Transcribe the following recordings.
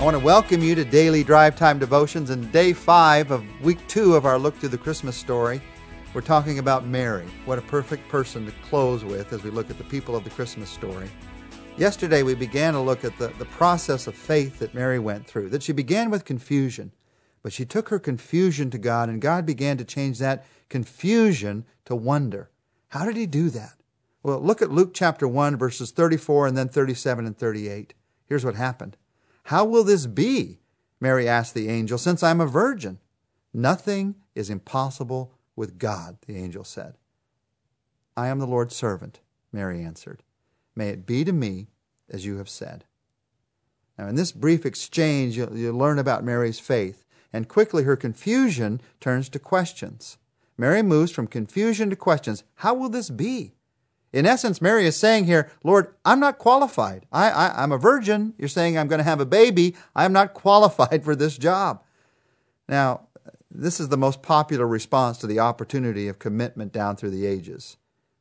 I want to welcome you to Daily Drive Time Devotions and day five of week two of our look through the Christmas story. We're talking about Mary. What a perfect person to close with as we look at the people of the Christmas story. Yesterday, we began to look at the, the process of faith that Mary went through, that she began with confusion, but she took her confusion to God, and God began to change that confusion to wonder. How did He do that? Well, look at Luke chapter 1, verses 34 and then 37 and 38. Here's what happened. How will this be? Mary asked the angel, since I'm a virgin. Nothing is impossible with God, the angel said. I am the Lord's servant, Mary answered. May it be to me as you have said. Now, in this brief exchange, you'll, you'll learn about Mary's faith, and quickly her confusion turns to questions. Mary moves from confusion to questions. How will this be? In essence, Mary is saying here, Lord, I'm not qualified. I, I, am a virgin. You're saying I'm going to have a baby. I'm not qualified for this job. Now, this is the most popular response to the opportunity of commitment down through the ages.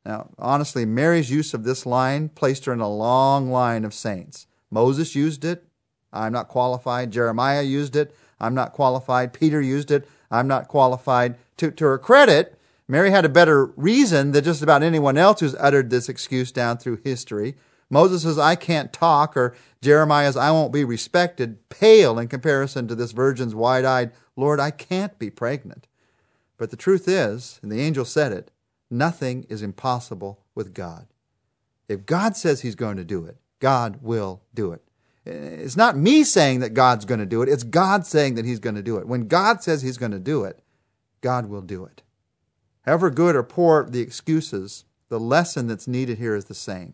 Now, honestly, Mary's use of this line placed her in a long line of saints. Moses used it. I'm not qualified. Jeremiah used it. I'm not qualified. Peter used it. I'm not qualified. To, to her credit, Mary had a better reason than just about anyone else who's uttered this excuse down through history. Moses says, I can't talk, or Jeremiah's, I won't be respected, pale in comparison to this virgin's wide eyed, Lord, I can't be pregnant. But the truth is, and the angel said it, nothing is impossible with God. If God says he's going to do it, God will do it. It's not me saying that God's going to do it, it's God saying that he's going to do it. When God says he's going to do it, God will do it. However good or poor the excuses, the lesson that's needed here is the same.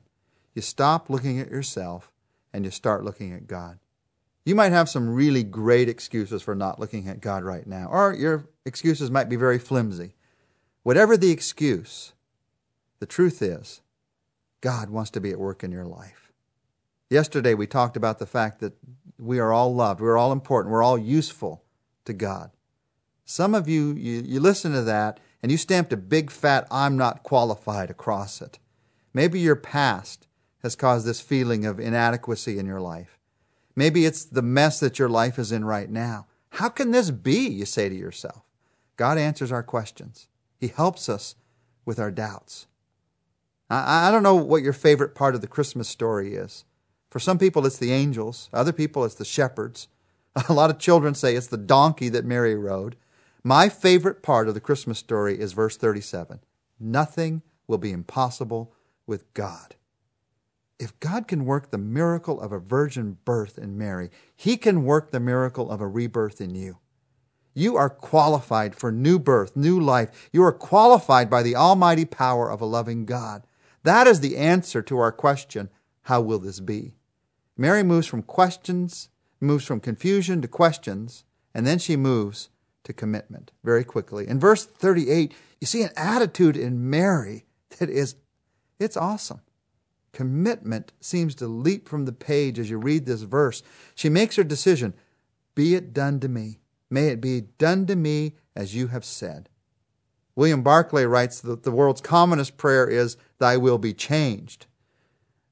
You stop looking at yourself and you start looking at God. You might have some really great excuses for not looking at God right now, or your excuses might be very flimsy. Whatever the excuse, the truth is, God wants to be at work in your life. Yesterday we talked about the fact that we are all loved, we're all important, we're all useful to God. Some of you, you, you listen to that and you stamped a big fat I'm not qualified across it. Maybe your past has caused this feeling of inadequacy in your life. Maybe it's the mess that your life is in right now. How can this be? You say to yourself. God answers our questions. He helps us with our doubts. I, I don't know what your favorite part of the Christmas story is. For some people, it's the angels. Other people, it's the shepherds. A lot of children say it's the donkey that Mary rode. My favorite part of the Christmas story is verse 37 Nothing will be impossible with God. If God can work the miracle of a virgin birth in Mary, He can work the miracle of a rebirth in you. You are qualified for new birth, new life. You are qualified by the almighty power of a loving God. That is the answer to our question, how will this be? Mary moves from questions, moves from confusion to questions, and then she moves to commitment very quickly. In verse 38, you see an attitude in Mary that is, it's awesome. Commitment seems to leap from the page as you read this verse. She makes her decision Be it done to me. May it be done to me as you have said. William Barclay writes that the world's commonest prayer is, Thy will be changed.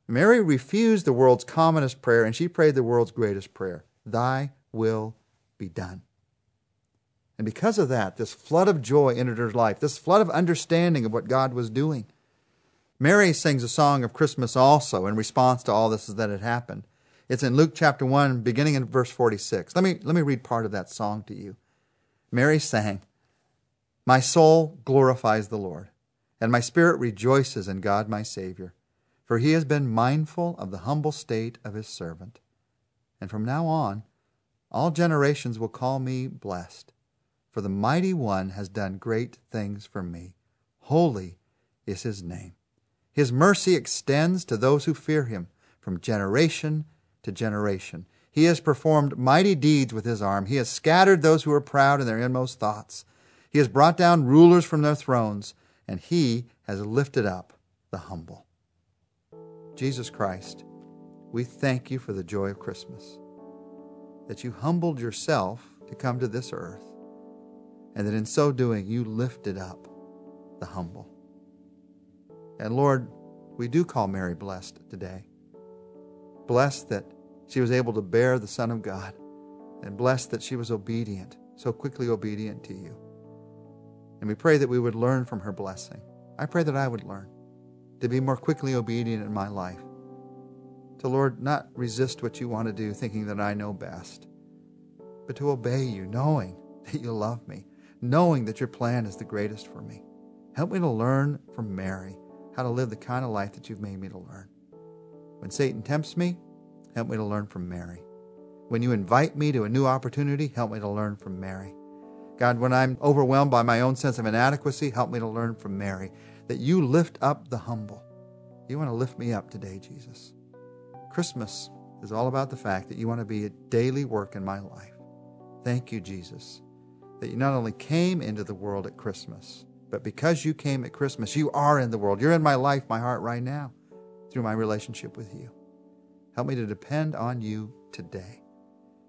Mary refused the world's commonest prayer and she prayed the world's greatest prayer Thy will be done. And because of that, this flood of joy entered her life, this flood of understanding of what God was doing. Mary sings a song of Christmas also in response to all this that had happened. It's in Luke chapter 1, beginning in verse 46. Let me, let me read part of that song to you. Mary sang, My soul glorifies the Lord, and my spirit rejoices in God my Savior, for he has been mindful of the humble state of his servant. And from now on, all generations will call me blessed for the mighty one has done great things for me. Holy is his name. His mercy extends to those who fear him from generation to generation. He has performed mighty deeds with his arm. He has scattered those who are proud in their inmost thoughts. He has brought down rulers from their thrones, and he has lifted up the humble. Jesus Christ, we thank you for the joy of Christmas, that you humbled yourself to come to this earth and that in so doing you lifted up the humble. And Lord, we do call Mary blessed today. Blessed that she was able to bear the Son of God. and blessed that she was obedient, so quickly obedient to you. And we pray that we would learn from her blessing. I pray that I would learn to be more quickly obedient in my life. To, Lord, not resist what you want to do, thinking that I know best, but to obey you, knowing that you love me, knowing that your plan is the greatest for me. Help me to learn from Mary how to live the kind of life that you've made me to learn. When Satan tempts me, help me to learn from Mary. When you invite me to a new opportunity, help me to learn from Mary. God, when I'm overwhelmed by my own sense of inadequacy, help me to learn from Mary that you lift up the humble. You want to lift me up today, Jesus. Christmas is all about the fact that you want to be a daily work in my life. Thank you, Jesus, that you not only came into the world at Christmas, but because you came at Christmas, you are in the world. You're in my life, my heart right now, through my relationship with you. Help me to depend on you today.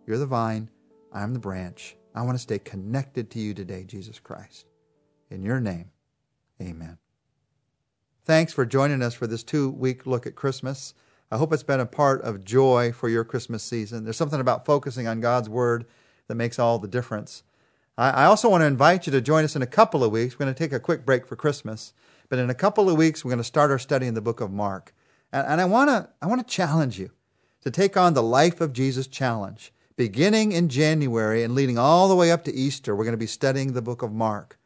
You're the vine, I'm the branch. I want to stay connected to you today, Jesus Christ. In your name, amen. Thanks for joining us for this two week look at Christmas. I hope it's been a part of joy for your Christmas season. There's something about focusing on God's Word that makes all the difference. I also want to invite you to join us in a couple of weeks. We're going to take a quick break for Christmas, but in a couple of weeks, we're going to start our study in the book of Mark. And, I, want to, I want to challenge you to take on the Life of Jesus challenge. Beginning in January and leading all the way up to Easter, we're going to be studying the book of Mark.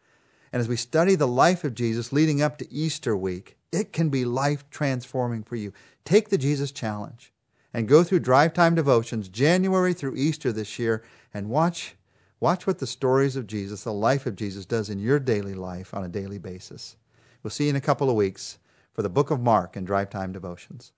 And as we study the life of Jesus leading up to Easter week, it can be life transforming for you. Take the Jesus challenge and go through drive time devotions January through Easter this year and watch watch what the stories of Jesus, the life of Jesus does in your daily life on a daily basis. We'll see you in a couple of weeks for the book of Mark and drive time devotions.